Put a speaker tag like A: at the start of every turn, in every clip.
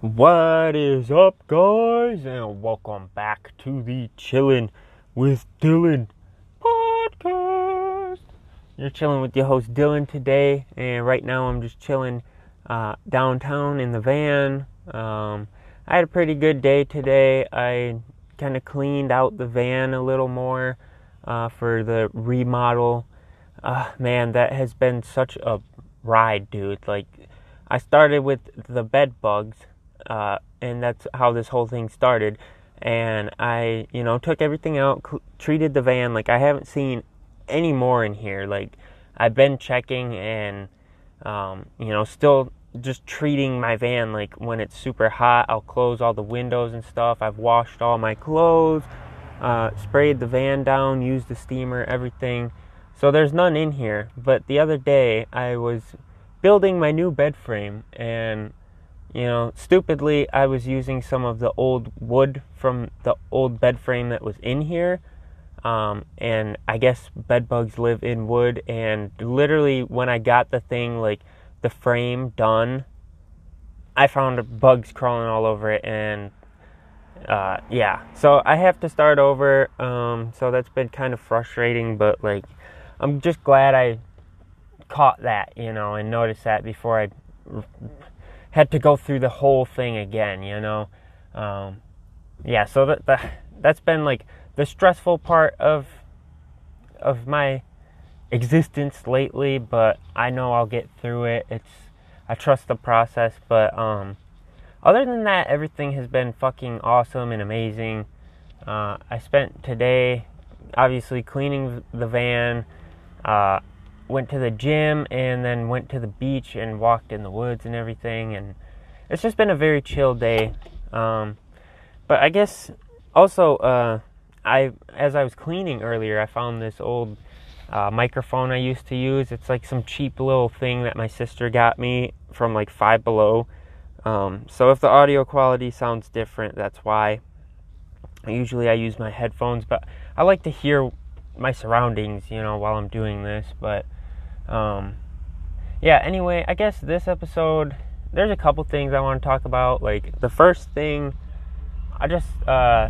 A: What is up, guys? And welcome back to the Chillin' with Dylan podcast. You're chilling with your host Dylan today, and right now I'm just chilling uh, downtown in the van. Um, I had a pretty good day today. I kind of cleaned out the van a little more uh, for the remodel. Uh, man, that has been such a ride, dude. Like, I started with the bed bugs uh, and that's how this whole thing started. And I, you know, took everything out, cl- treated the van like I haven't seen any more in here. Like I've been checking and, um, you know, still just treating my van like when it's super hot, I'll close all the windows and stuff. I've washed all my clothes, uh, sprayed the van down, used the steamer, everything. So there's none in here. But the other day I was building my new bed frame and you know, stupidly, I was using some of the old wood from the old bed frame that was in here. Um, and I guess bed bugs live in wood. And literally, when I got the thing, like the frame done, I found bugs crawling all over it. And uh, yeah, so I have to start over. Um, so that's been kind of frustrating, but like, I'm just glad I caught that, you know, and noticed that before I had to go through the whole thing again, you know. Um, yeah, so that, that that's been like the stressful part of of my existence lately, but I know I'll get through it. It's I trust the process, but um, other than that, everything has been fucking awesome and amazing. Uh, I spent today obviously cleaning the van. Uh, went to the gym and then went to the beach and walked in the woods and everything. And it's just been a very chill day. Um, but I guess also, uh, I as I was cleaning earlier, I found this old uh, microphone I used to use. It's like some cheap little thing that my sister got me from like Five Below. Um, so if the audio quality sounds different, that's why. Usually I use my headphones, but I like to hear my surroundings, you know, while I'm doing this. But um, yeah, anyway, I guess this episode, there's a couple things I want to talk about. Like, the first thing, I just, uh,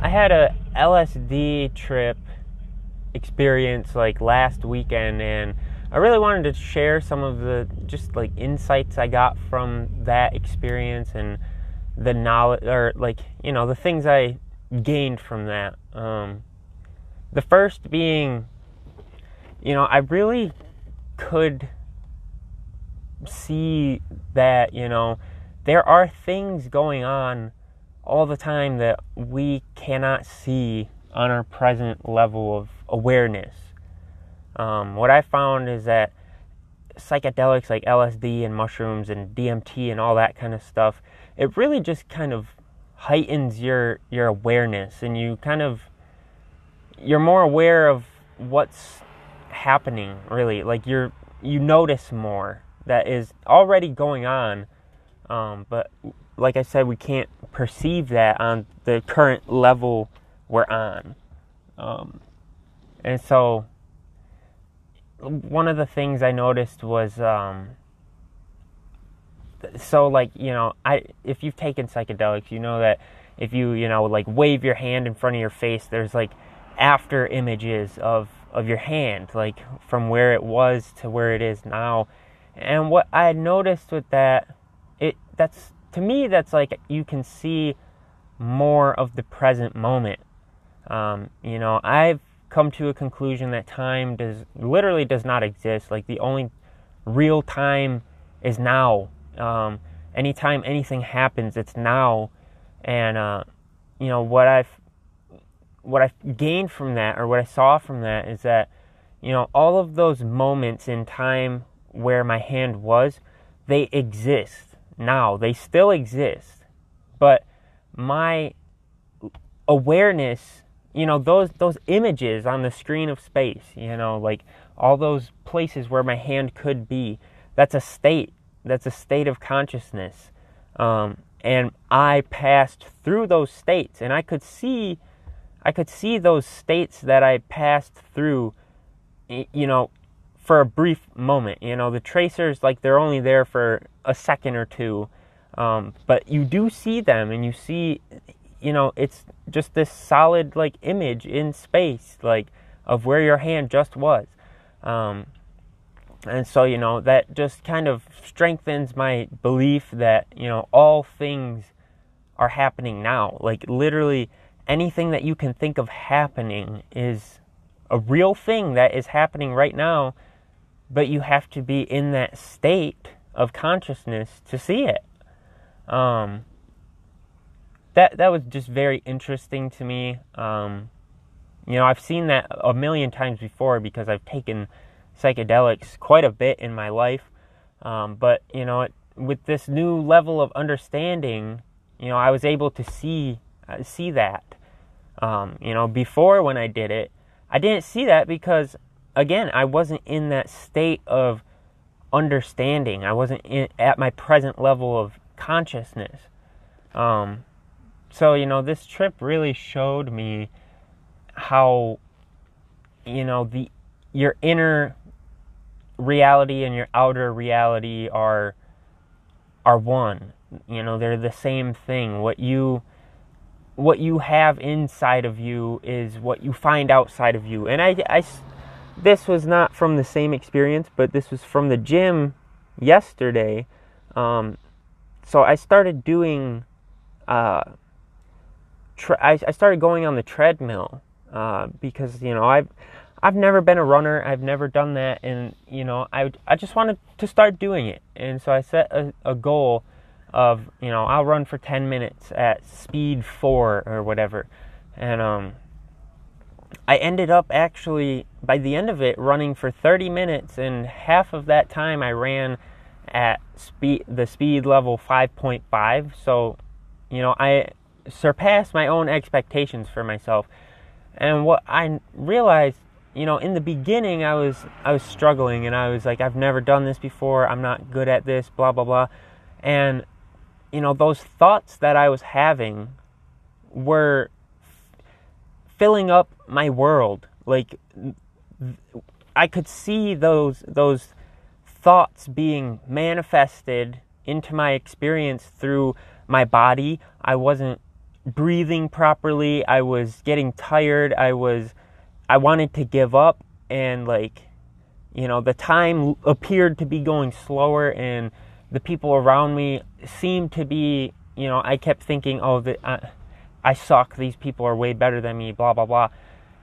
A: I had a LSD trip experience like last weekend, and I really wanted to share some of the just like insights I got from that experience and the knowledge, or like, you know, the things I gained from that. Um, the first being you know, I really could see that, you know, there are things going on all the time that we cannot see on our present level of awareness. Um, what I found is that psychedelics like LSD and mushrooms and DMT and all that kind of stuff, it really just kind of heightens your your awareness and you kind of you're more aware of what's happening really. Like you're you notice more that is already going on um, but like i said we can't perceive that on the current level we're on. Um, and so one of the things i noticed was um, so like you know i if you've taken psychedelics you know that if you you know like wave your hand in front of your face there's like after images of of your hand, like from where it was to where it is now. And what I noticed with that, it that's to me that's like you can see more of the present moment. Um, you know, I've come to a conclusion that time does literally does not exist. Like the only real time is now. Um, anytime anything happens, it's now. And uh, you know what I've what I gained from that or what I saw from that is that you know all of those moments in time where my hand was they exist now. They still exist. But my awareness you know those those images on the screen of space you know like all those places where my hand could be that's a state. That's a state of consciousness. Um, and i passed through those states and i could see I could see those states that I passed through, you know, for a brief moment. You know, the tracers, like, they're only there for a second or two. Um, but you do see them, and you see, you know, it's just this solid like image in space, like of where your hand just was. Um, and so, you know, that just kind of strengthens my belief that, you know, all things are happening now. Like, literally, anything that you can think of happening is a real thing that is happening right now, but you have to be in that state of consciousness to see it. Um, that that was just very interesting to me. Um, you know, I've seen that a million times before because I've taken psychedelics quite a bit in my life. Um, but you know, it, with this new level of understanding, you know, I was able to see see that. Um, you know, before when I did it, I didn't see that because again, I wasn't in that state of understanding. I wasn't in, at my present level of consciousness. Um, so you know, this trip really showed me how you know the your inner reality and your outer reality are are one. You know, they're the same thing. What you what you have inside of you is what you find outside of you. And I, I this was not from the same experience, but this was from the gym yesterday. Um, so I started doing. Uh, I, I started going on the treadmill uh, because you know I've I've never been a runner. I've never done that, and you know, I I just wanted to start doing it, and so I set a, a goal of you know I'll run for 10 minutes at speed four or whatever, and um, I ended up actually by the end of it running for 30 minutes, and half of that time I ran at speed the speed level 5.5. So, you know, I surpassed my own expectations for myself. And what I realized you know, in the beginning, I was I was struggling, and I was like, I've never done this before. I'm not good at this. Blah blah blah, and you know, those thoughts that I was having were f- filling up my world. Like I could see those those thoughts being manifested into my experience through my body. I wasn't breathing properly. I was getting tired. I was I wanted to give up and like you know the time appeared to be going slower and the people around me seemed to be you know I kept thinking oh the, uh, I suck. These people are way better than me blah blah blah.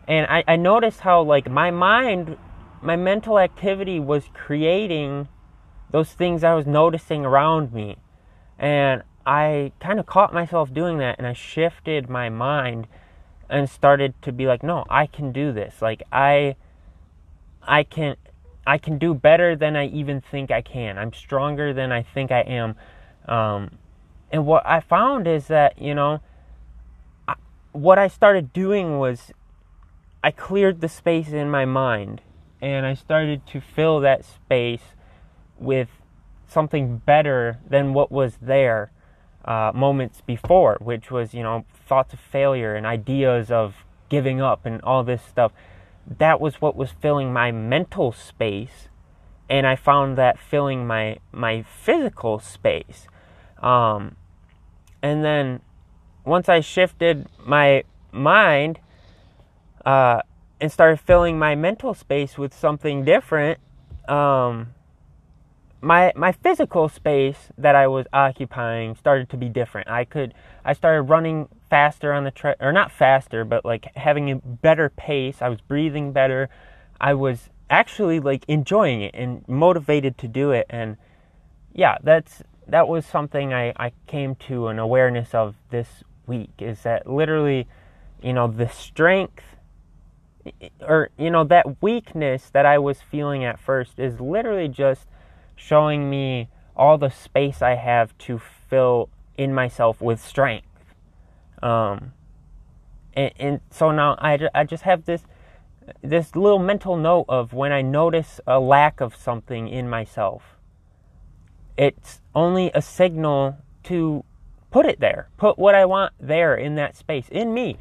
A: And I, I noticed how like my mind my mental activity was creating those things I was noticing around me. And I kind of caught myself doing that and I shifted my mind and started to be like no i can do this. Like i i can i can do better than i even think i can i'm stronger than i think i am um, and what i found is that you know I, what i started doing was i cleared the space in my mind and i started to fill that space with something better than what was there uh, moments before, which was, you know, thoughts of failure and ideas of giving up and all this stuff. That was what was filling my mental space, and I found that filling my my physical space. Um, and then once I shifted my mind uh, and started filling my mental space with something different, um, my my physical space that I was occupying started to be different. I could I started running faster on the tread or not faster, but like having a better pace. I was breathing better. I was actually like enjoying it and motivated to do it and yeah, that's that was something I, I came to an awareness of this week is that literally, you know, the strength or you know that weakness that I was feeling at first is literally just showing me all the space I have to fill in myself with strength. Um, and, and so now I, I just have this this little mental note of when I notice a lack of something in myself. It's only a signal to put it there, put what I want there in that space, in me.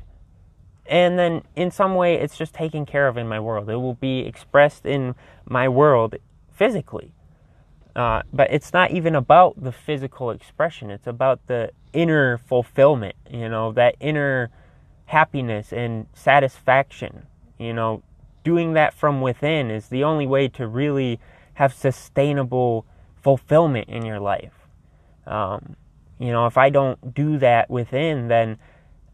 A: And then in some way, it's just taken care of in my world. It will be expressed in my world physically. Uh, but it's not even about the physical expression. It's about the inner fulfillment, you know, that inner happiness and satisfaction. You know, doing that from within is the only way to really have sustainable fulfillment in your life. Um, you know, if I don't do that within, then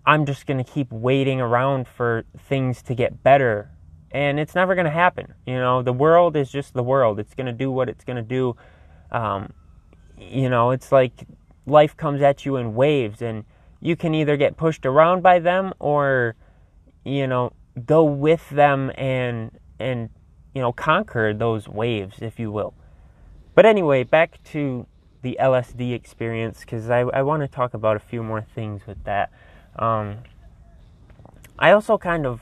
A: I'm just going to keep waiting around for things to get better. And it's never going to happen. You know, the world is just the world. It's going to do what it's going to do. Um, you know, it's like life comes at you in waves, and you can either get pushed around by them or, you know, go with them and and you know conquer those waves, if you will. But anyway, back to the LSD experience because I, I want to talk about a few more things with that. Um, I also kind of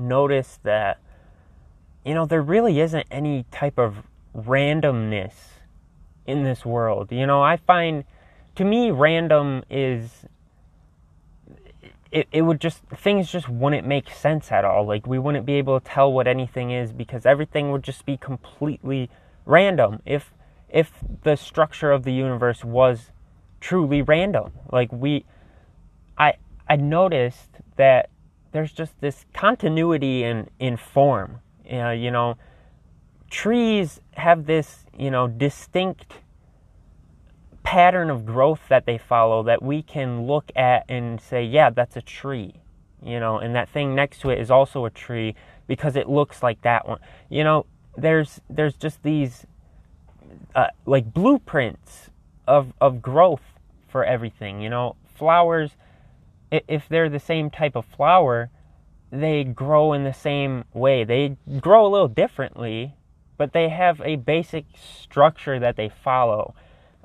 A: noticed that, you know, there really isn't any type of randomness in this world. You know, I find, to me, random is. It, it would just things just wouldn't make sense at all like we wouldn't be able to tell what anything is because everything would just be completely random if if the structure of the universe was truly random like we i i noticed that there's just this continuity in in form you know trees have this you know distinct pattern of growth that they follow that we can look at and say, yeah, that's a tree, you know, and that thing next to it is also a tree because it looks like that one. You know, there's there's just these uh, like blueprints of of growth for everything. You know, flowers, if they're the same type of flower, they grow in the same way. They grow a little differently, but they have a basic structure that they follow.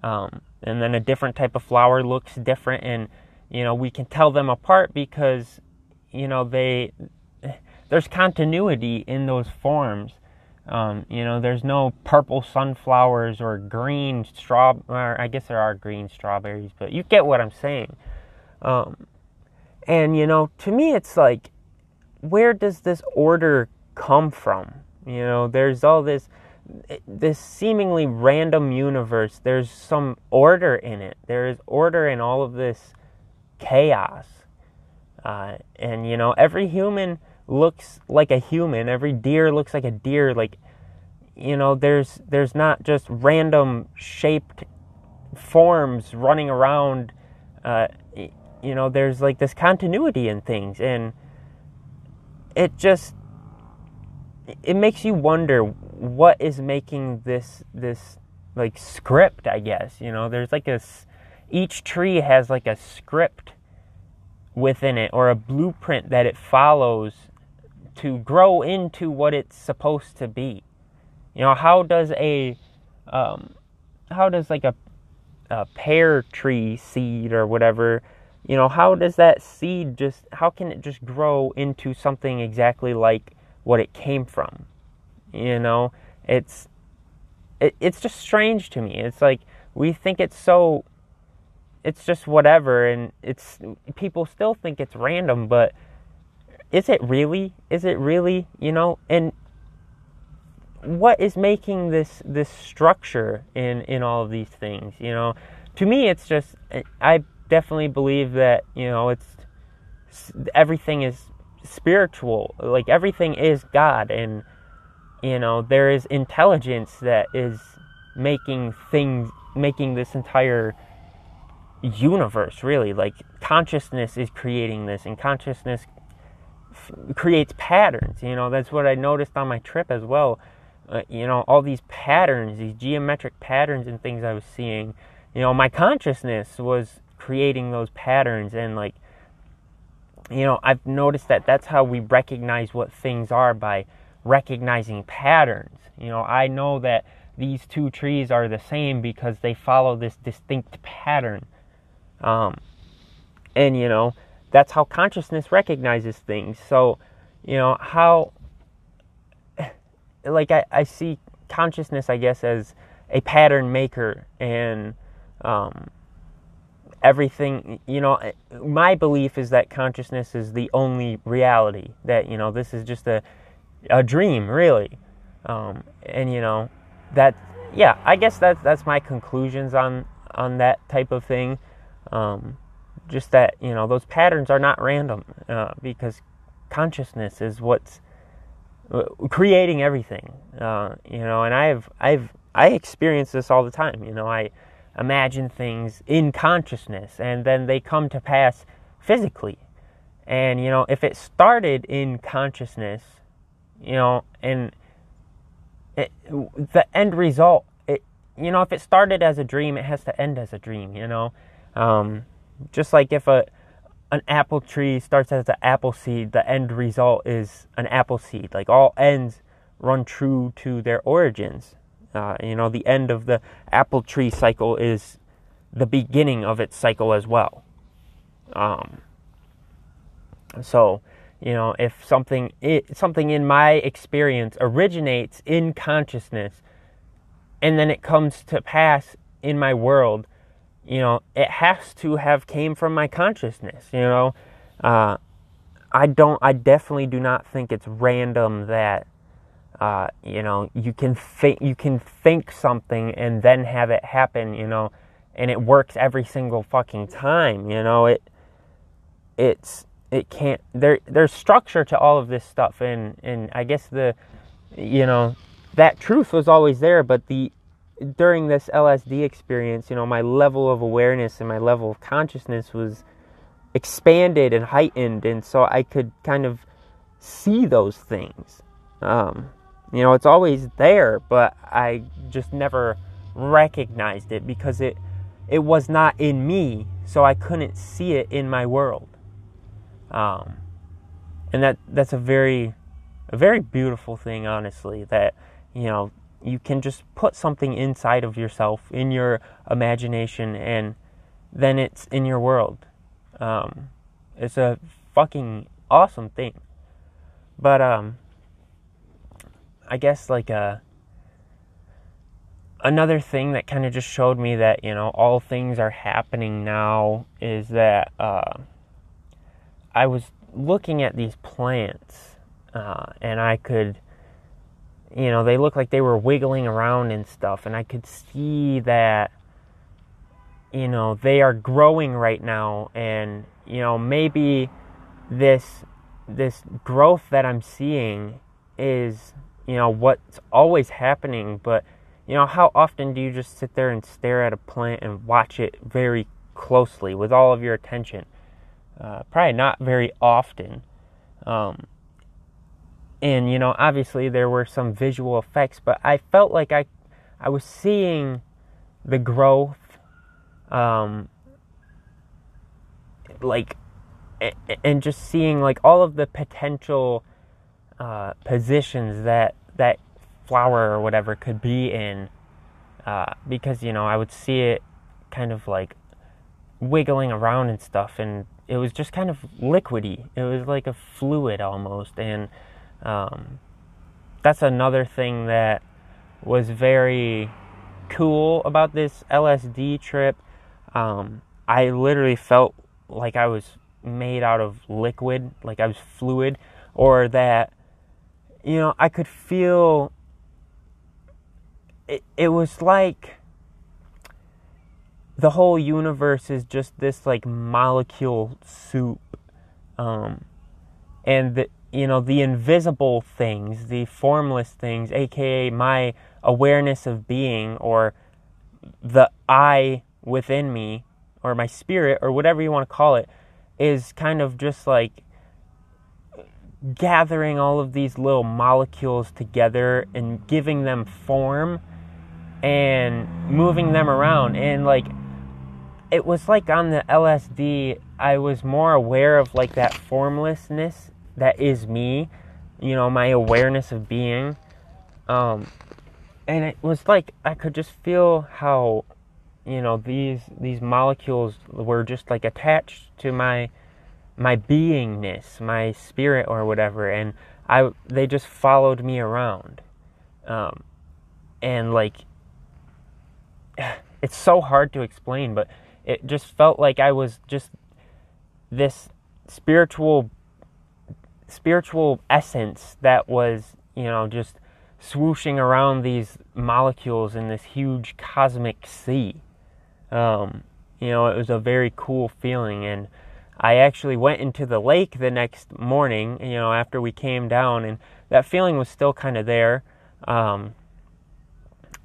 A: Um, and then a different type of flower looks different, and you know we can tell them apart because you know they there's continuity in those forms. Um, you know, there's no purple sunflowers or green straw. Or I guess there are green strawberries, but you get what I'm saying. Um, and you know, to me, it's like, where does this order come from? You know, there's all this this seemingly random universe, there's some order in it. There is order in all of this chaos. Uh, and, you know, every human looks like a human. Every deer looks like a deer. Like, you know, there's there's not just random shaped forms running around. Uh, you know, there's like this continuity in things, and it just it makes you wonder what is making this this like script i guess you know? There's like a each tree has like a script within it or a blueprint that it follows to grow into what it's supposed to be. You know how does a um, how does like a, a pear tree seed or whatever you know how does that seed just how can it just grow into something exactly like what it came from. You know, it's it, it's just strange to me. It's like we think it's so it's just whatever and it's people still think it's random, but is it really? Is it really, you know? And what is making this this structure in in all of these things, you know? To me it's just I definitely believe that, you know, it's everything is spiritual. Like everything is God, and you know there is intelligence that is making things, making this entire universe. Really, like consciousness is creating this, and consciousness f- creates patterns. You know that's what I noticed on my trip as well. Uh, you know all these patterns, these geometric patterns and things I was seeing. You know my consciousness was creating those patterns and like you know, I've noticed that that's how we recognize what things are by recognizing patterns. You know, I know that these two trees are the same because they follow this distinct pattern. Um, and, you know, that's how consciousness recognizes things. So, you know, how, like, I, I see consciousness, I guess, as a pattern maker and, um, everything you know my belief is that consciousness is the only reality that you know this is just a a dream really um, and you know that yeah, I guess that's that's my conclusions on on that type of thing. Um, just that you know those patterns are not random uh, because consciousness is what's uh, creating everything. Uh, you know, and I've I've I experience this all the time. You know, I imagine things in consciousness, and then they come to pass physically. And you know, if it started in consciousness, you know, and it, the end result, it, you know, if it started as a dream, it has to end as a dream. You know, um, just like if a an apple tree starts as an apple seed, the end result is an apple seed. Like all ends run true to their origins. Uh, you know, the end of the apple tree cycle is the beginning of its cycle as well. Um, so, you know, if something it, something in my experience originates in consciousness, and then it comes to pass in my world, you know, it has to have came from my consciousness. You know, uh, I don't. I definitely do not think it's random that. Uh, you know, you can think you can think something and then have it happen. You know, and it works every single fucking time. You know, it it's it can't there there's structure to all of this stuff and and I guess the you know that truth was always there but the during this LSD experience you know my level of awareness and my level of consciousness was expanded and heightened and so I could kind of see those things um, you know it's always there but I just never recognized it because it it was not in me so I couldn't see it in my world um, and that that's a very a very beautiful thing, honestly. That you know you can just put something inside of yourself in your imagination, and then it's in your world. Um, it's a fucking awesome thing. But um, I guess like a uh, another thing that kind of just showed me that you know all things are happening now is that. Uh, I was looking at these plants, uh, and I could, you know, they looked like they were wiggling around and stuff, and I could see that, you know, they are growing right now, and you know, maybe this this growth that I'm seeing is, you know, what's always happening, but you know, how often do you just sit there and stare at a plant and watch it very closely with all of your attention? Uh, probably not very often. Um, and you know, obviously there were some visual effects, but I felt like I, I was seeing the growth, um, like, and just seeing like all of the potential uh, positions that that flower or whatever could be in, uh, because you know I would see it kind of like wiggling around and stuff, and it was just kind of liquidy. It was like a fluid almost, and um, that's another thing that was very cool about this LSD trip. Um, I literally felt like I was made out of liquid, like I was fluid, or that you know I could feel. It, it was like the whole universe is just this like molecule soup um, and the you know the invisible things the formless things aka my awareness of being or the i within me or my spirit or whatever you want to call it is kind of just like gathering all of these little molecules together and giving them form and moving them around and like it was like on the LSD, I was more aware of like that formlessness that is me, you know, my awareness of being. Um, and it was like I could just feel how, you know, these these molecules were just like attached to my my beingness, my spirit or whatever, and I they just followed me around, um, and like it's so hard to explain, but it just felt like I was just this spiritual spiritual essence that was, you know, just swooshing around these molecules in this huge cosmic sea. Um, you know, it was a very cool feeling. And I actually went into the lake the next morning, you know, after we came down, and that feeling was still kind of there. Um,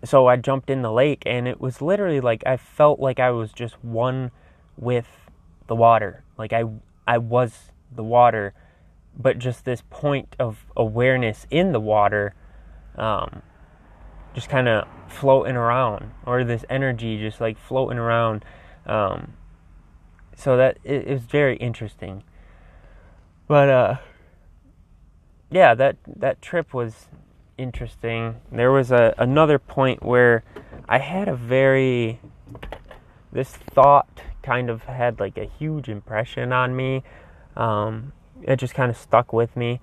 A: so I jumped in the lake, and it was literally like I felt like I was just one with the water. Like I, I was the water, but just this point of awareness in the water, um, just kind of floating around, or this energy just like floating around. Um, so that it, it was very interesting. But uh, yeah, that that trip was interesting. There was a another point where I had a very this thought kind of had like a huge impression on me. Um, it just kind of stuck with me.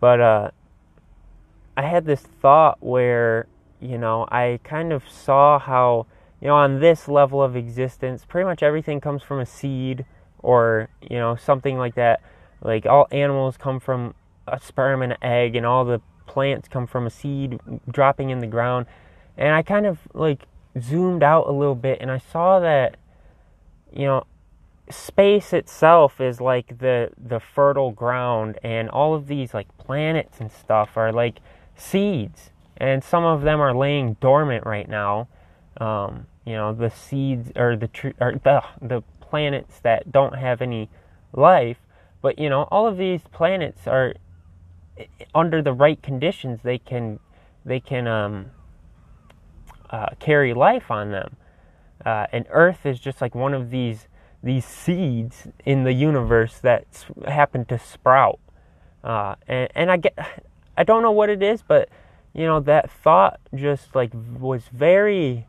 A: But uh, I had this thought where you know I kind of saw how you know, on this level of existence, pretty much everything comes from a seed or, you know, something like that. Like all animals come from a sperm and an egg, and all the plants come from a seed dropping in the ground. And I kind of like zoomed out a little bit and I saw that, you know, space itself is like the the fertile ground and all of these like planets and stuff are like seeds and some of them are laying dormant right now um, you know the seeds or the tree or the the planets that don't have any life. But you know all of these planets are under the right conditions they can they can um, uh, carry life on them. Uh, and earth is just like one of these these seeds in the universe that happen to sprout. Uh, and, and i get i don't know what it is but you know that thought just like was very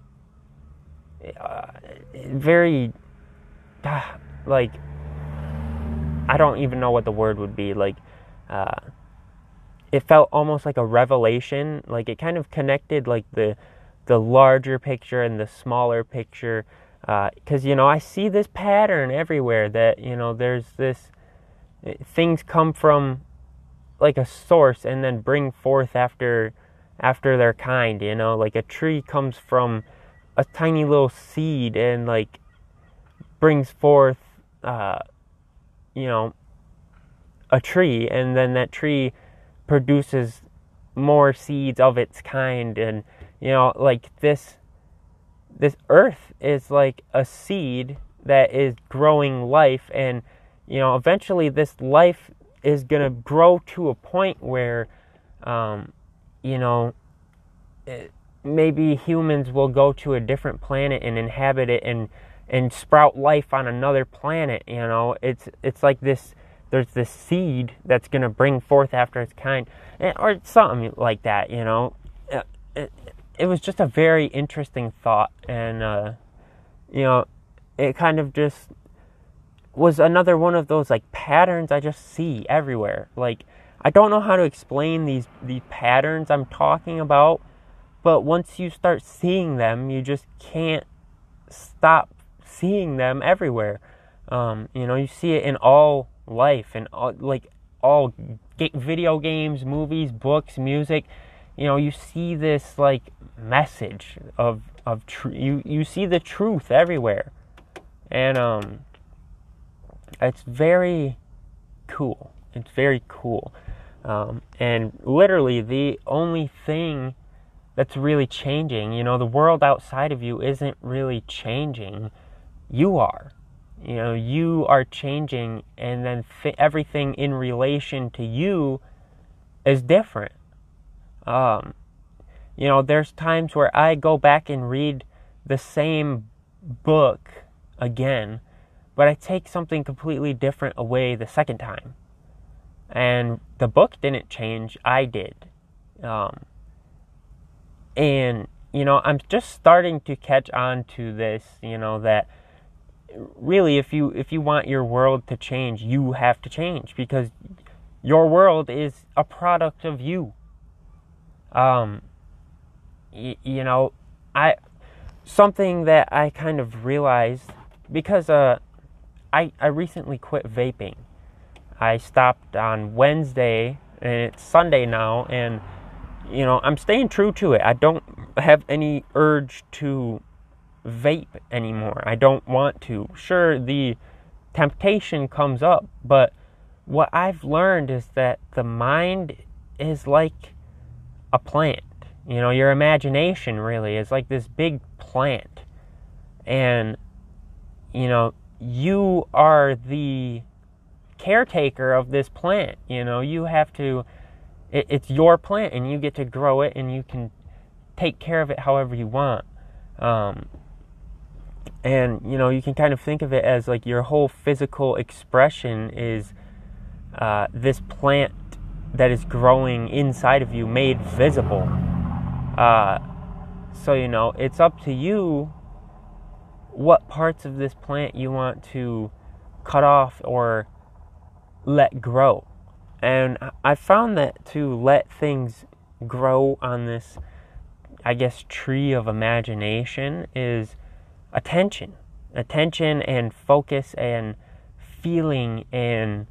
A: uh, very uh, like I don't even know what the word would be like uh, it felt almost like a revelation like it kind of connected like the the larger picture and the smaller picture because uh, you know I see this pattern everywhere that you know there's this uh, things come from like a source and then bring forth after after their kind you know like a tree comes from a tiny little seed and like brings forth uh, you know a tree and then that tree produces more seeds of its kind and you know like this this earth is like a seed that is growing life and you know eventually this life is going to grow to a point where um, you know it, maybe humans will go to a different planet and inhabit it and and sprout life on another planet you know? It's it's like this there's this seed that's going to bring forth after its kind or something like that you know? It, uh, it, it was just a very interesting thought and uh, you know it kind of just was another one of those like patterns i just see everywhere. Like i don't know how to explain these these patterns i'm talking about but once you start seeing them, you just can't stop seeing them everywhere. Um, you know, you see it in all life and like all video games, movies, books, music. You know, you see this like message of of tr- you you see the truth everywhere, and um, it's very cool. It's very cool, um, and literally the only thing that's really changing. You know, the world outside of you isn't really changing. You are. You know, you are changing, and then th- everything in relation to you is different. Um, you know, there's times where I go back and read the same book again, but I take something completely different away the second time. And the book didn't change, I did. Um, and you know i'm just starting to catch on to this you know that really if you if you want your world to change you have to change because your world is a product of you. Um y- you know i something that i kind of realized because uh i i recently quit vaping. I stopped on wednesday and it's sunday now and you know, I'm staying true to it. I don't have any urge to vape anymore. I don't want to. Sure, the temptation comes up, but what I've learned is that the mind is like a plant. You know, your imagination really is like this big plant. And, you know, you are the caretaker of this plant. You know, you have to, it, it's your plant and you get to grow it and you can take care of it however you want. Um, and, you know, you can kind of think of it as like your whole physical expression is uh, this plant that is growing inside of you made visible. Uh, so, you know, it's up to you what parts of this plant you want to cut off or let grow. And I found that to let things grow on this, I guess, tree of imagination is attention. Attention and focus and feeling and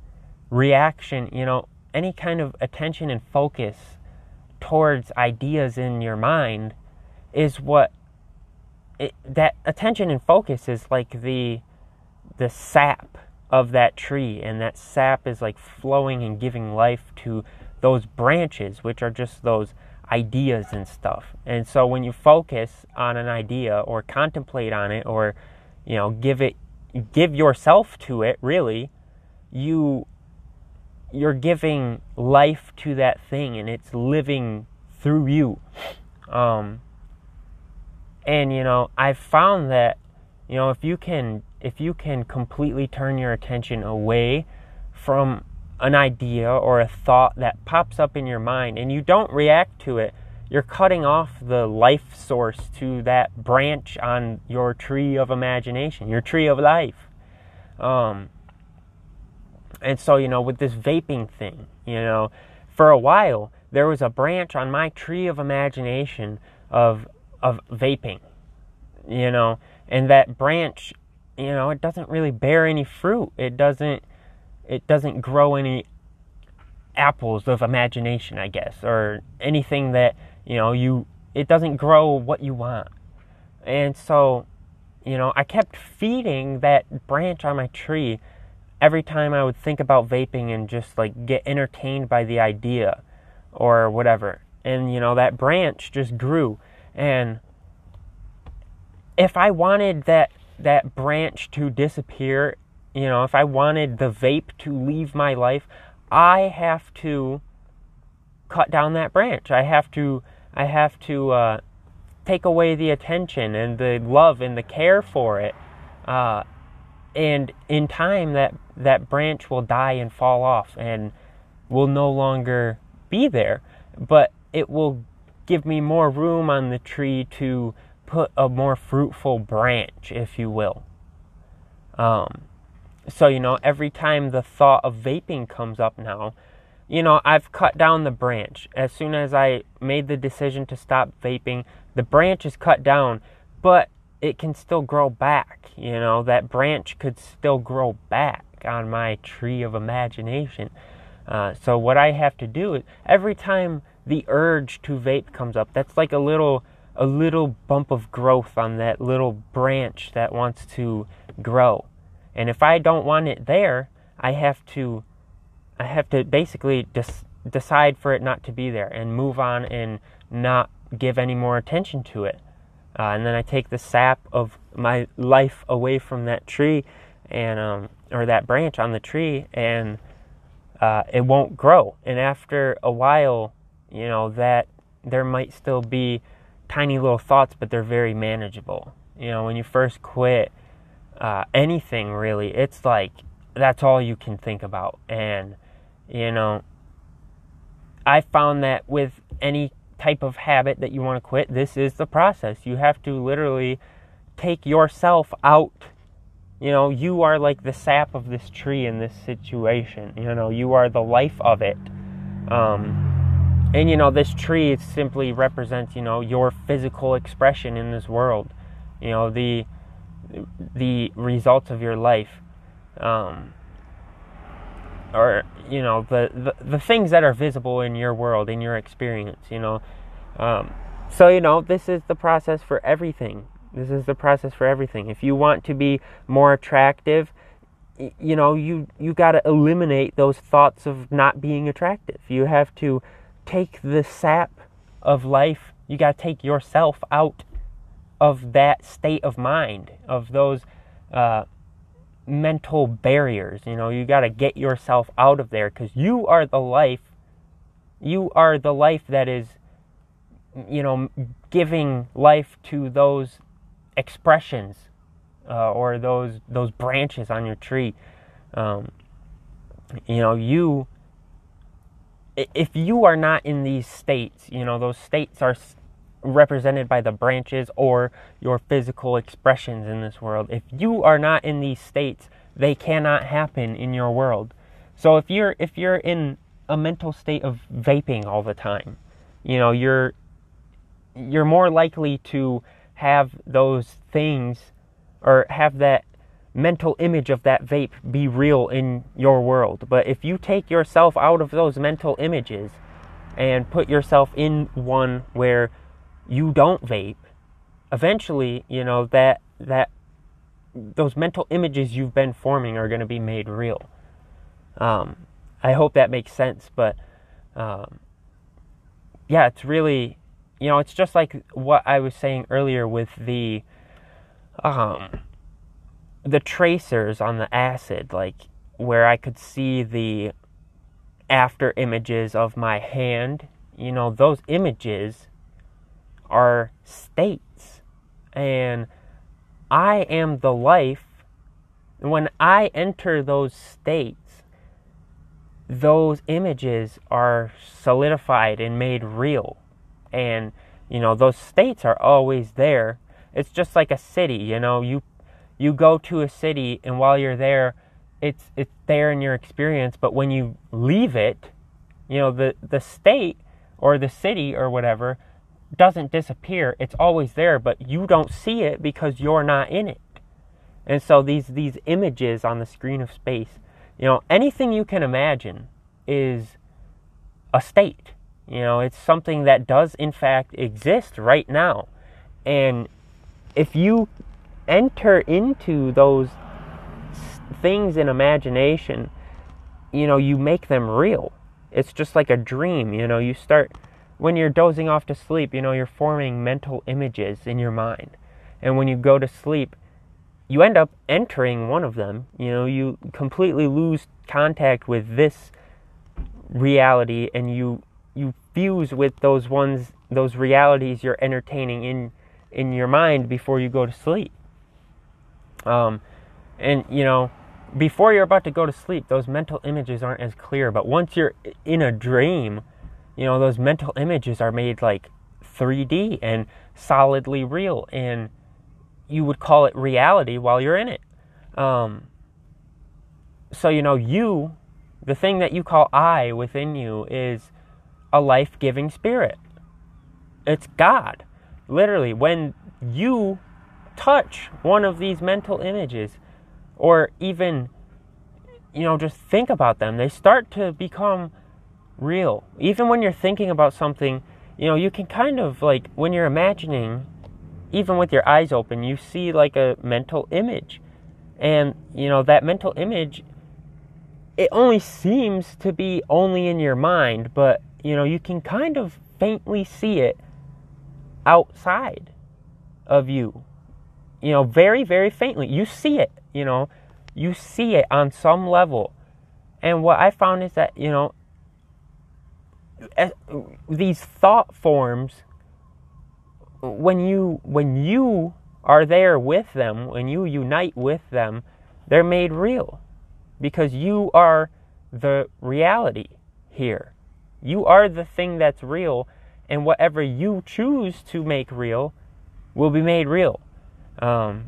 A: reaction, you know, any kind of attention and focus towards ideas in your mind is what it, that attention and focus is like the the sap of that tree and that sap is like flowing and giving life to those branches which are just those ideas and stuff and so when you focus on an idea or contemplate on it or you know give it give yourself to it really you you're giving life to that thing and it's living through you. Um, and you know, I've found that you know if you can if you can completely turn your attention away from an idea or a thought that pops up in your mind and you don't react to it, you're cutting off the life source to that branch on your tree of imagination, your tree of life. Um, and so, you know, with this vaping thing, you know, for a while there was a branch on my tree of imagination of of vaping. You know, and that branch, you know, it doesn't really bear any fruit. It doesn't it doesn't grow any apples of imagination, I guess, or anything that, you know, you it doesn't grow what you want. And so, you know, I kept feeding that branch on my tree every time I would think about vaping and just like get entertained by the idea or whatever. And you know, that branch just grew. And if I wanted that that branch to disappear, you know, if I wanted the vape to leave my life, I have to cut down that branch. I have to I have to uh, take away the attention and the love and the care for it. Uh, and in time that that branch will die and fall off and will no longer be there but it will give me more room on the tree to put a more fruitful branch if you will um, so you know every time the thought of vaping comes up now you know i've cut down the branch as soon as i made the decision to stop vaping the branch is cut down but it can still grow back. You know, that branch could still grow back on my tree of imagination. Uh, so what I have to do is every time the urge to vape comes up, that's like a little a little bump of growth on that little branch that wants to grow. And if I don't want it there, I have to I have to basically just decide for it not to be there and move on and not give any more attention to it. Uh, and then I take the sap of my life away from that tree and um, or that branch on the tree, and uh, it won't grow. And after a while, you know that there might still be tiny little thoughts, but they're very manageable. You know, when you first quit uh, anything, really, it's like that's all you can think about, and you know, I found that with any type of habit that you want to quit, this is the process. You have to literally take yourself out. You know, you are like the sap of this tree in this situation. You know, you are the life of it. Um, and you know, this tree simply represents, you know, your physical expression in this world. You know, the the results of your life. Um, or you know the, the the things that are visible in your world in your experience you know um, so you know this is the process for everything this is the process for everything if you want to be more attractive you know you you got to eliminate those thoughts of not being attractive you have to take the sap of life you got to take yourself out of that state of mind of those uh, mental barriers. You know, you got to get yourself out of there because you are the life. You are the life that is, you know, giving life to those expressions uh, or those those branches on your tree. Um, you know, you. If you are not in these states, you know, those states are represented by the branches or your physical expressions in this world. If you are not in these states, they cannot happen in your world. So if you're if you're in a mental state of vaping all the time, you know, you're you're more likely to have those things or have that mental image of that vape be real in your world. But if you take yourself out of those mental images and put yourself in one where you don't vape, eventually, you know, that that those mental images you've been forming are going to be made real. Um, I hope that makes sense, but um, yeah, it's really, you know, it's just like what I was saying earlier with the um, the tracers on the acid, like where I could see the after images of my hand. You know, those images are states. And I am the life. When I enter those states, those images are solidified and made real. And, you know, those states are always there. It's just like a city, you know, you you go to a city and while you're there, it's it's there in your experience, but when you leave it, you know, the the state or the city or whatever doesn't disappear. It's always there, but you don't see it because you're not in it. And so these these images on the screen of space, you know, anything you can imagine is a state. You know, it's something that does in fact exist right now. And if you enter into those things in imagination, you know, you make them real. It's just like a dream, you know, you start when you're dozing off to sleep, you know, you're forming mental images in your mind. And when you go to sleep, you end up entering one of them. You know, you completely lose contact with this reality and you you fuse with those ones those realities you're entertaining in in your mind before you go to sleep. Um and you know, before you're about to go to sleep, those mental images aren't as clear, but once you're in a dream, you know, those mental images are made like 3D and solidly real, and you would call it reality while you're in it. Um, so, you know, you, the thing that you call I within you, is a life giving spirit. It's God. Literally, when you touch one of these mental images, or even, you know, just think about them, they start to become real. Even when you're thinking about something, you know, you can kind of like when you're imagining, even with your eyes open, you see like a mental image. And, you know, that mental image it only seems to be only in your mind, but you know, you can kind of faintly see it outside of you. You know, very, very faintly. You see it, you know, you see it on some level. And what I found is that, you know, these thought forms when you when you are there with them when you unite with them they're made real. Because you are the reality here. You are the thing that's real. And whatever you choose to make real will be made real um,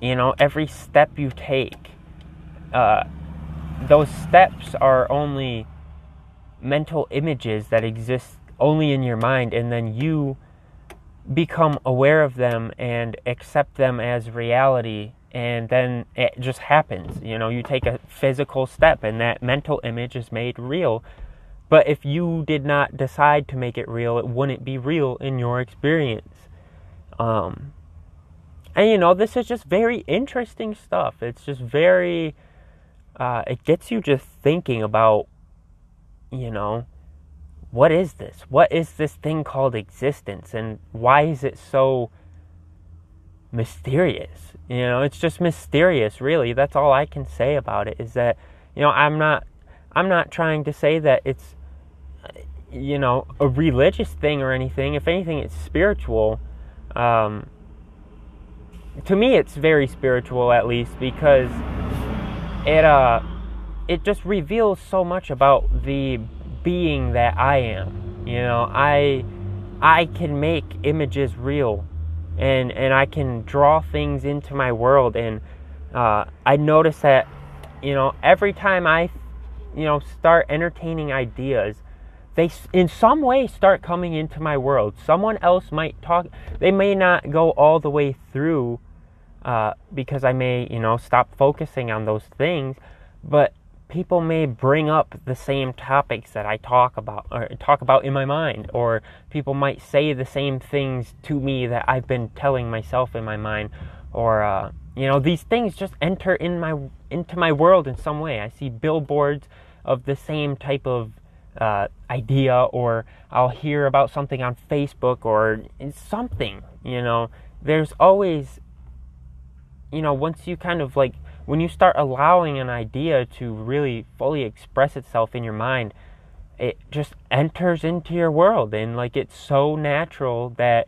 A: you know every step you take uh, those steps are only mental images that exist only in your mind, and then you become aware of them and accept them as reality and then it just happens. You know, you take a physical step and that mental image is made real. But if you did not decide to make it real, it wouldn't be real in your experience. Um, and you know, this is just very interesting stuff. It's just very, uh, it gets you just thinking about, you know, what is this? What is this thing called existence? And why is it so mysterious? You know, it's just mysterious, really. That's all I can say about it is that, you know, I'm not, I'm not trying to say that it's, you know, a religious thing or anything. If anything, it's spiritual. Um, to me, it's very spiritual, at least, because it, uh, it just reveals so much about the being that I am. You know, I I can make images real, and and I can draw things into my world. And uh, I notice that you know every time I you know start entertaining ideas, they in some way start coming into my world. Someone else might talk. They may not go all the way through uh, because I may you know stop focusing on those things, but people may bring up the same topics that I talk about or talk about in my mind or people might say the same things to me that I've been telling myself in my mind or uh, you know these things just enter in my into my world in some way I see billboards of the same type of uh, idea or I'll hear about something on Facebook or something you know there's always you know once you kind of like when you start allowing an idea to really fully express itself in your mind, it just enters into your world and like it's so natural that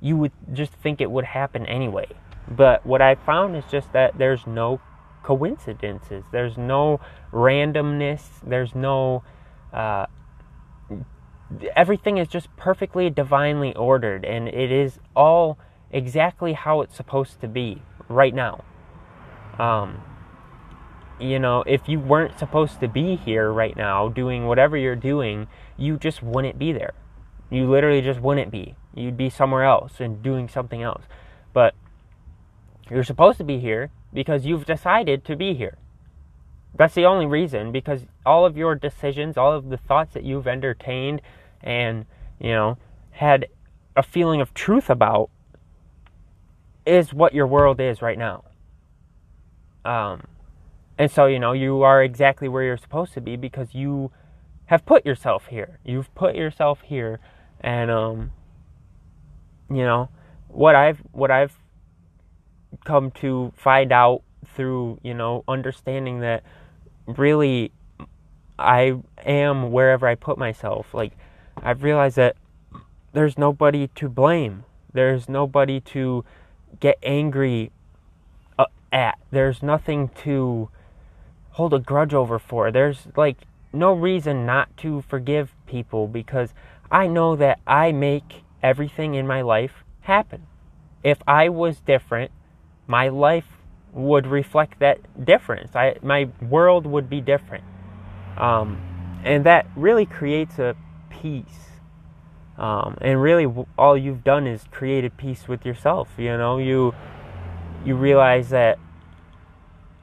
A: you would just think it would happen anyway. But what I found is just that there's no coincidences, there's no randomness, there's no. Uh, everything is just perfectly divinely ordered and it is all exactly how it's supposed to be right now. Um, you know, if you weren't supposed to be here right now doing whatever you're doing, you just wouldn't be there. You literally just wouldn't be. You'd be somewhere else and doing something else. But you're supposed to be here because you've decided to be here. That's the only reason because all of your decisions, all of the thoughts that you've entertained and, you know, had a feeling of truth about is what your world is right now. Um, and so, you know, you are exactly where you're supposed to be because you have put yourself here. You've put yourself here. And, um, you know, what I've, what I've come to find out through, you know, understanding that really I am wherever I put myself. Like, I've realized that there's nobody to blame. There's nobody to get angry uh, at. There's nothing to hold a grudge over for. There's like no reason not to forgive people because I know that I make everything in my life happen. If I was different, my life would reflect that difference. I my world would be different. Um, and that really creates a peace. Um, and really, all you've done is created peace with yourself. You know, you you realize that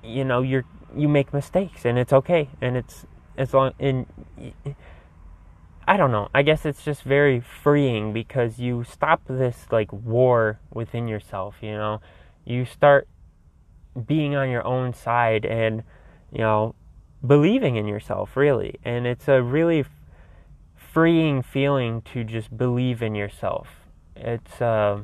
A: you know you're you make mistakes and it's okay and it's as long and I don't know. I guess it's just very freeing because you stop this like war within yourself, you know. You start being on your own side and you know believing in yourself really and it's a really freeing feeling to just believe in yourself it's uh,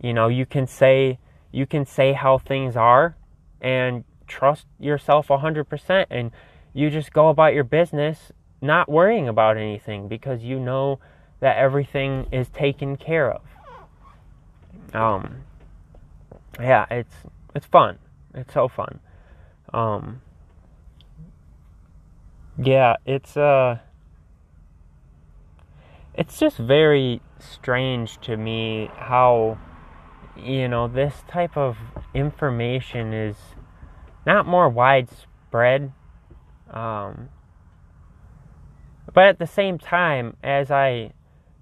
A: you know you can say you can say how things are and trust yourself 100% and you just go about your business not worrying about anything because you know that everything is taken care of. Um yeah, it's it's fun. It's so fun. Um yeah, it's uh it's just very strange to me how you know this type of information is not more widespread. Um, but at the same time, as I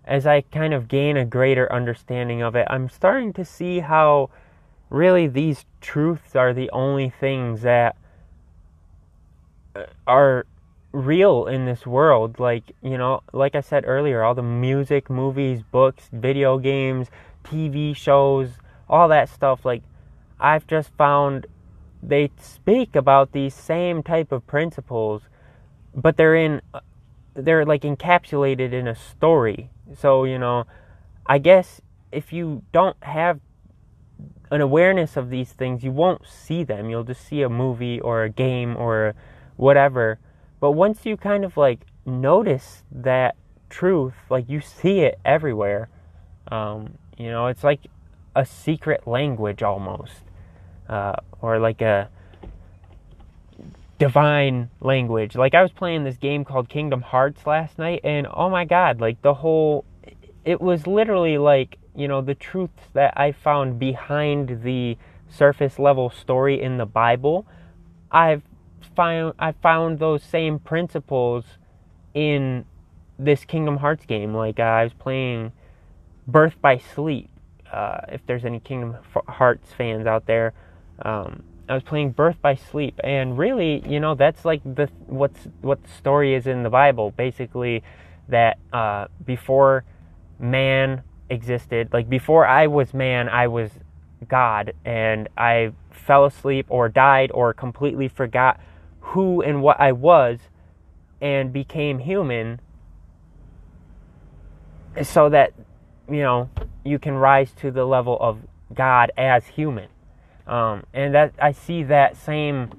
A: as I kind of gain a greater understanding of it, I'm starting to see how really these truths are the only things that uh, are real in this world. Like, you know, like I said earlier, all the music, movies, books, video games, TV shows, all that stuff, like, I've just found they speak about these same type of principles, but they're in, they're like encapsulated in a story. So, you know, I guess if you don't have an awareness of these things, you won't see them. You'll just see a movie or a game or whatever but once you kind of like notice that truth, like you see it everywhere, um, you know, it's like a secret language almost, uh, or like a divine language. Like I was playing this game called Kingdom Hearts last night, and oh my god, like the whole, it was literally like, you know, the truths that I found behind the surface level story in the Bible. I've found I found those same principles in this Kingdom Hearts game. Like uh, I was playing Birth by Sleep. Uh, if there's any Kingdom Hearts fans out there, um, I was playing Birth by Sleep, and really, you know, that's like the what's what the story is in the Bible. Basically, that uh, before man existed, like before I was man, I was God, and I fell asleep or died or completely forgot who and what I was and became human so that you know you can rise to the level of God as human. Um, and that I see that same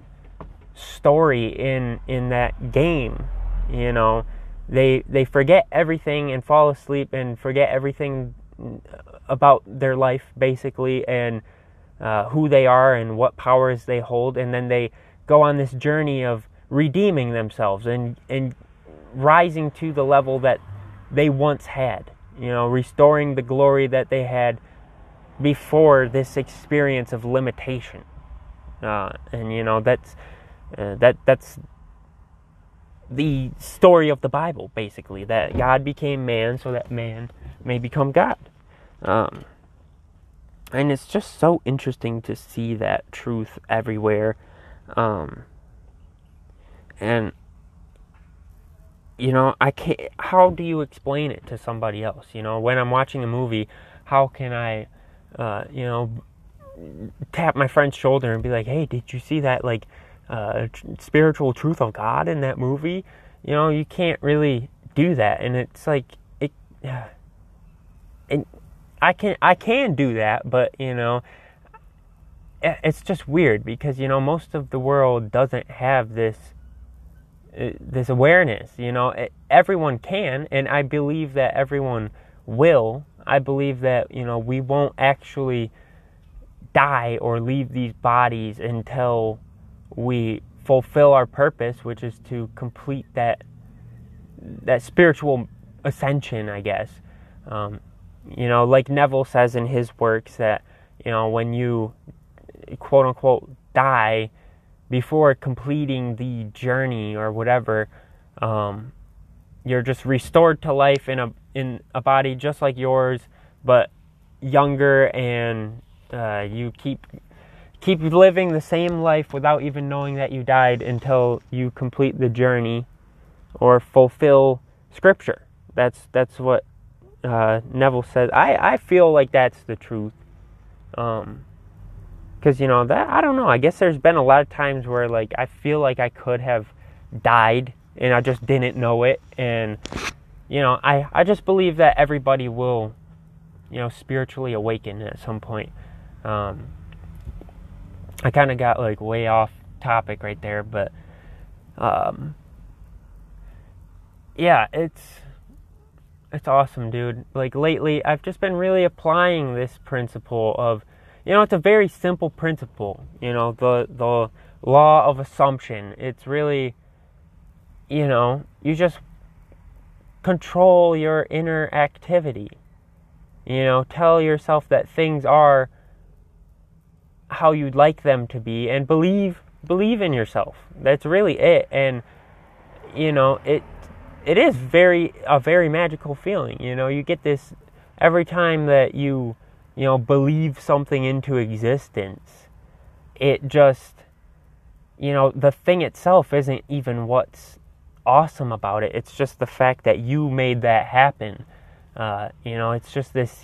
A: story in in that game. You know, they they forget everything and fall asleep and forget everything about their life basically and uh, who they are and what powers they hold, and then they go on this journey of redeeming themselves and and rising to the level that they once had you know restoring the glory that they had before this experience of limitation. Uh, and you know that's uh, that that's the story of the Bible basically that God became man so that man may become God um, and it's just so interesting to see that truth everywhere um, and you know, I can't. How do you explain it to somebody else? You know, when I'm watching a movie, how can I, uh, you know, tap my friend's shoulder and be like, "Hey, did you see that like uh, spiritual truth of God in that movie?" You know, you can't really do that, and it's like it. and I can I can do that, but you know, it's just weird because you know most of the world doesn't have this uh, this awareness you know everyone can and i believe that everyone will. I believe that you know we won't actually die or leave these bodies until we fulfill our purpose which is to complete that that spiritual ascension i guess. Um, you know like neville says in his works that you know when you quote unquote die before completing the journey or whatever um, you're just restored to life in a in a body just like yours but younger and uh, you keep keep living the same life without even knowing that you died until you complete the journey or fulfill scripture. That's that's what uh, Neville says I, I feel like that's the truth um, because you know that I don't know. I guess there's been a lot of times where like I feel like I could have died and I just didn't know it, and you know I I just believe that everybody will, you know, spiritually awaken at some point. Um, I kind of got like way off topic right there, but um, yeah, it's it's awesome, dude. Like lately, I've just been really applying this principle of you know, it's a very simple principle. You know, the the law of assumption. It's really, you know, you just control your inner activity. You know, tell yourself that things are how you'd like them to be, and believe believe in yourself. That's really it. And you know, it it is very a very magical feeling. You know, you get this every time that you you know, believe something into existence, it just, you know, the thing itself isn't even what's awesome about it. It's just the fact that you made that happen. Uh, you know, it's just this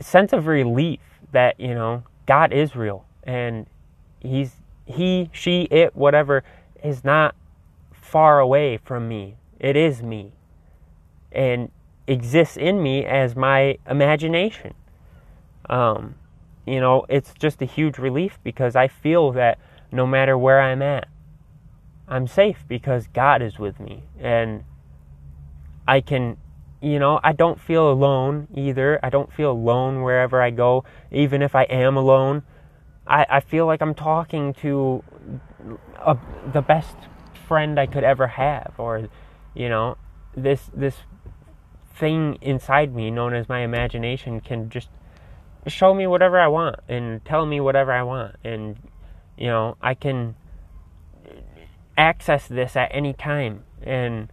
A: sense of relief that, you know, God is real and he's he, she, it, whatever is not far away from me. It is me. And exists in me as my imagination. Um, you know, it's just a huge relief because I feel that no matter where I'm at, I'm safe because God is with me. And I can, you know, I don't feel alone either. I don't feel alone wherever I go, even if I am alone. I, I feel like I'm talking to a, the best friend I could ever have, or, you know, this this thing inside me known as my imagination can just show me whatever I want and tell me whatever I want, and you know, I can access this at any time. And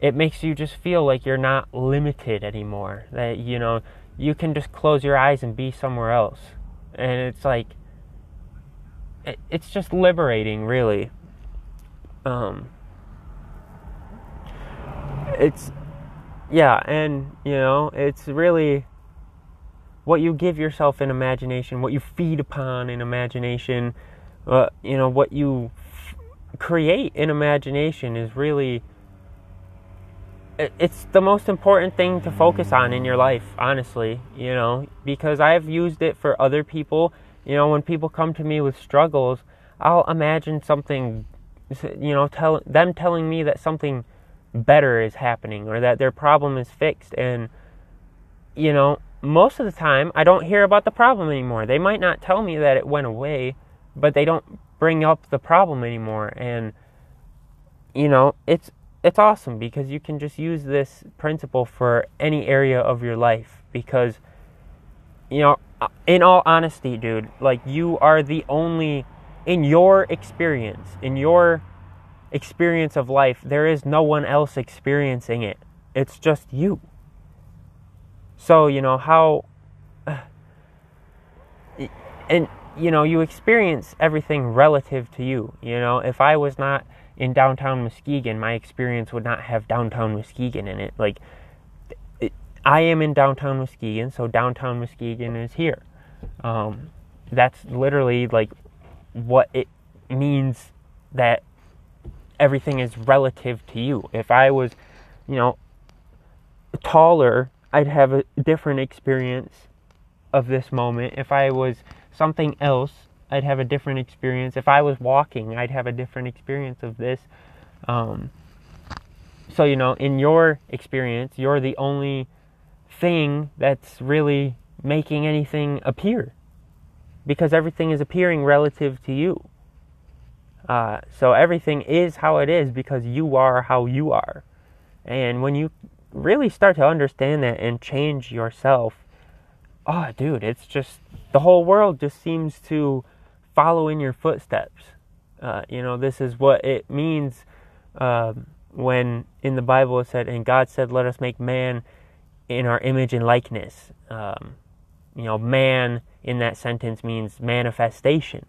A: it makes you just feel like you're not limited anymore that you know you can just close your eyes and be somewhere else. And it's like it, it's just liberating really. Um it's yeah and you know it's really what you give yourself in imagination what you feed upon in imagination uh, you know what you create in imagination is really it's the most important thing to focus on in your life honestly you know because i've used it for other people. You know when people come to me with struggles i'll imagine something you know tell them telling me that something better is happening or that their problem is fixed. And you know most of the time i don't hear about the problem anymore. They might not tell me that it went away but they don't bring up the problem anymore. And you know it's it's awesome because you can just use this principle for any area of your life because you know in all honesty dude like you are the only in your experience in your experience of life there is no one else experiencing it it's just you so you know how and you know, you experience everything relative to you. You know, if I was not in downtown Muskegon, my experience would not have downtown Muskegon in it. Like, I am in downtown Muskegon, so downtown Muskegon is here. Um, that's literally like what it means that everything is relative to you. If I was, you know, taller, I'd have a different experience of this moment. If I was something else, I'd have a different experience. If I was walking, I'd have a different experience of this. Um, so, you know, in your experience, you're the only thing that's really making anything appear because everything is appearing relative to you. Uh, so everything is how it is because you are how you are. And when you really start to understand that and change yourself, oh, dude, it's just the whole world just seems to follow in your footsteps. Uh, you know, this is what it means um, when in the Bible it said, and God said, let us make man in our image and likeness. Um, you know, man in that sentence means manifestation.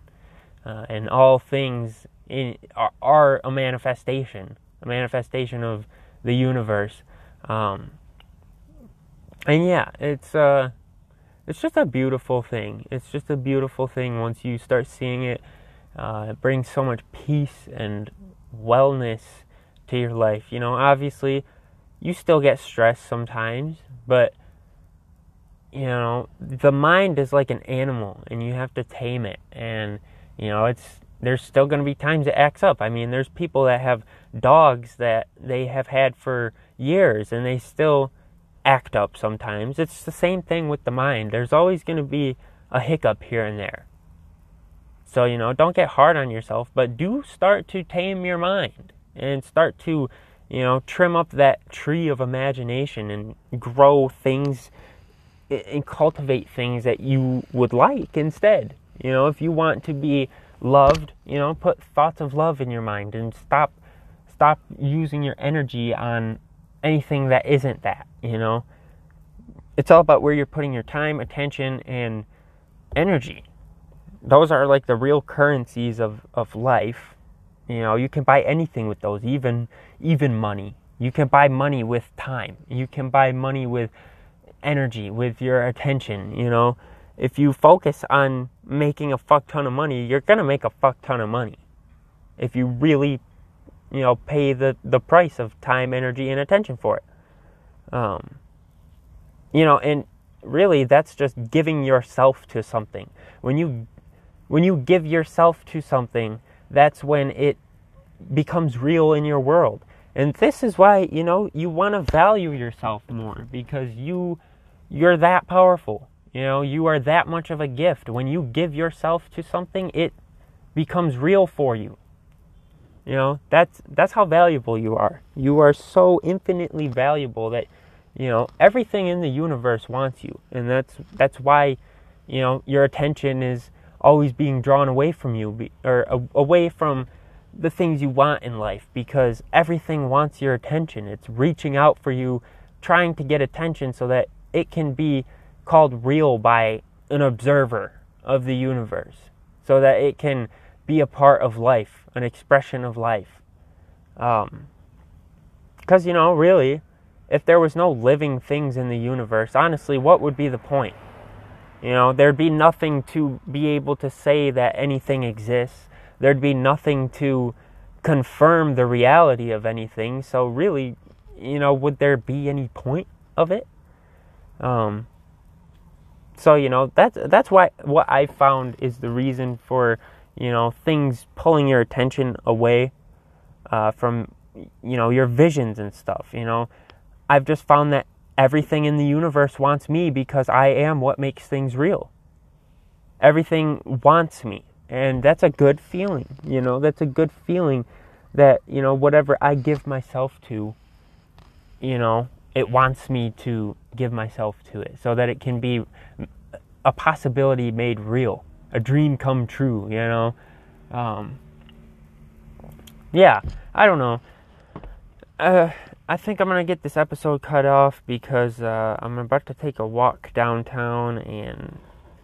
A: Uh, and all things in, are, are, a manifestation, a manifestation of the universe. Um, and yeah, it's uh, it's just a beautiful thing. It's just a beautiful thing once you start seeing it. Uh, it brings so much peace and wellness to your life. You know, obviously, you still get stressed sometimes, but you know, the mind is like an animal, and you have to tame it. And you know, it's there's still going to be times it acts up. I mean, there's people that have dogs that they have had for years, and they still act up sometimes. It's the same thing with the mind. There's always going to be a hiccup here and there. So, you know, don't get hard on yourself, but do start to tame your mind and start to, you know, trim up that tree of imagination and grow things and cultivate things that you would like instead. You know, if you want to be loved, you know, put thoughts of love in your mind and stop stop using your energy on anything that isn't that, you know? It's all about where you're putting your time, attention, and energy. those are like the real currencies of, of life. You know, you can buy anything with those, even even money. You can buy money with time. You can buy money with energy, with your attention, you know. If you focus on making a fuck ton of money, you're to make a fuck ton of money. If you really, you know, pay the, the price of time, energy, and attention for it. Um, you know, and really that's just giving yourself to something. When you when you give yourself to something, that's when it becomes real in your world. And this is why, you know, you want to value yourself more because you you're that powerful. You know, you are that much of a gift. When you give yourself to something, it becomes real for you. You know, that's that's how valuable you are. You are so infinitely valuable that you know, everything in the universe wants you. And that's that's why, you know, your attention is always being drawn away from you or away from the things you want in life because everything wants your attention. It's reaching out for you, trying to get attention so that it can be called real by an observer of the universe, so that it can be a part of life, an expression of life. Because, um, you know, really, if there was no living things in the universe, honestly, what would be the point? You know, there'd be nothing to be able to say that anything exists. There'd be nothing to confirm the reality of anything. So really, you know, would there be any point of it? Um, so you know that's that's why what I found is the reason for you know things pulling your attention away uh, from you know your visions and stuff. You know, I've just found that everything in the universe wants me because I am what makes things real. Everything wants me. And that's a good feeling, you know, that's a good feeling that, you know, whatever I give myself to, you know, it wants me to give myself to it so that it can be a possibility made real, a dream come true, you know. Um, yeah, I don't know. Uh, I think I'm gonna get this episode cut off because uh, I'm about to take a walk downtown and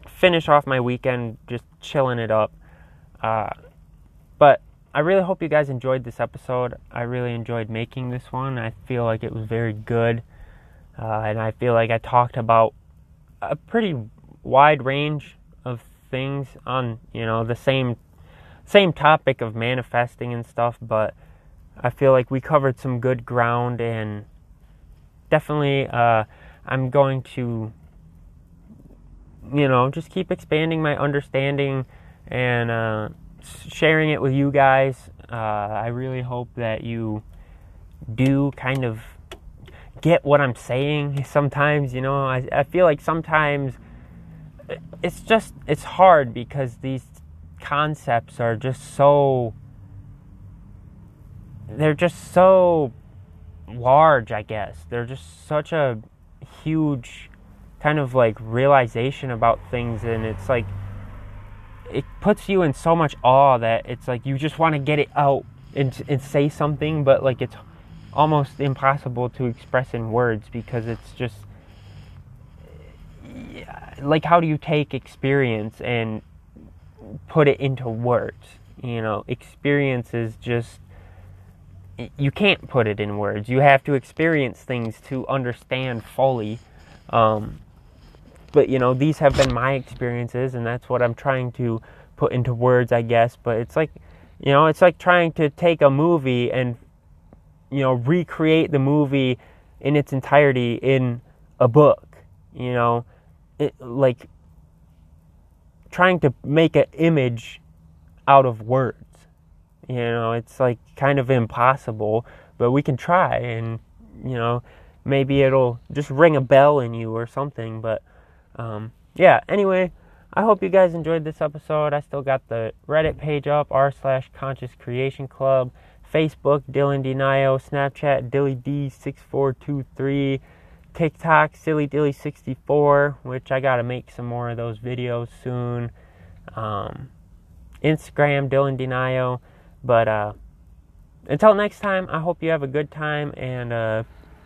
A: finish off my weekend just chilling it up. Uh, but I really hope you guys enjoyed this episode. I really enjoyed making this one. I feel like it was very good, uh, and I feel like I talked about a pretty wide range of things on you know the same same topic of manifesting and stuff, but I feel like we covered some good ground, and definitely uh, I'm going to, you know, just keep expanding my understanding and uh, sharing it with you guys. Uh, I really hope that you do kind of get what I'm saying sometimes, you know. I, I feel like sometimes it's just, it's hard because these concepts are just so they're just so large, I guess. They're just such a huge kind of like realization about things and it's like it puts you in so much awe that it's like you just want to get it out and, and say something but like it's almost impossible to express in words because it's just like how do you take experience and put it into words you know experience is just you can't put it in words. You have to experience things to understand fully. Um, but you know, these have been my experiences, and that's what I'm trying to put into words, I guess. But it's like, you know, it's like trying to take a movie and you know recreate the movie in its entirety in a book. You know, it, like trying to make an image out of words you know, it's like kind of impossible, but we can try and, you know, maybe it'll just ring a bell in you or something. But um, yeah, anyway, I hope you guys enjoyed this episode. I still got the Reddit page up, r slash conscious creation club, Facebook, Dylan Denio, Snapchat, DillyD6423, TikTok, Silly Dilly64, which I gotta make some more of those videos soon. Um, Instagram, Dylan Denio. But uh, until next time, I hope you have a good time and uh,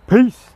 A: peace.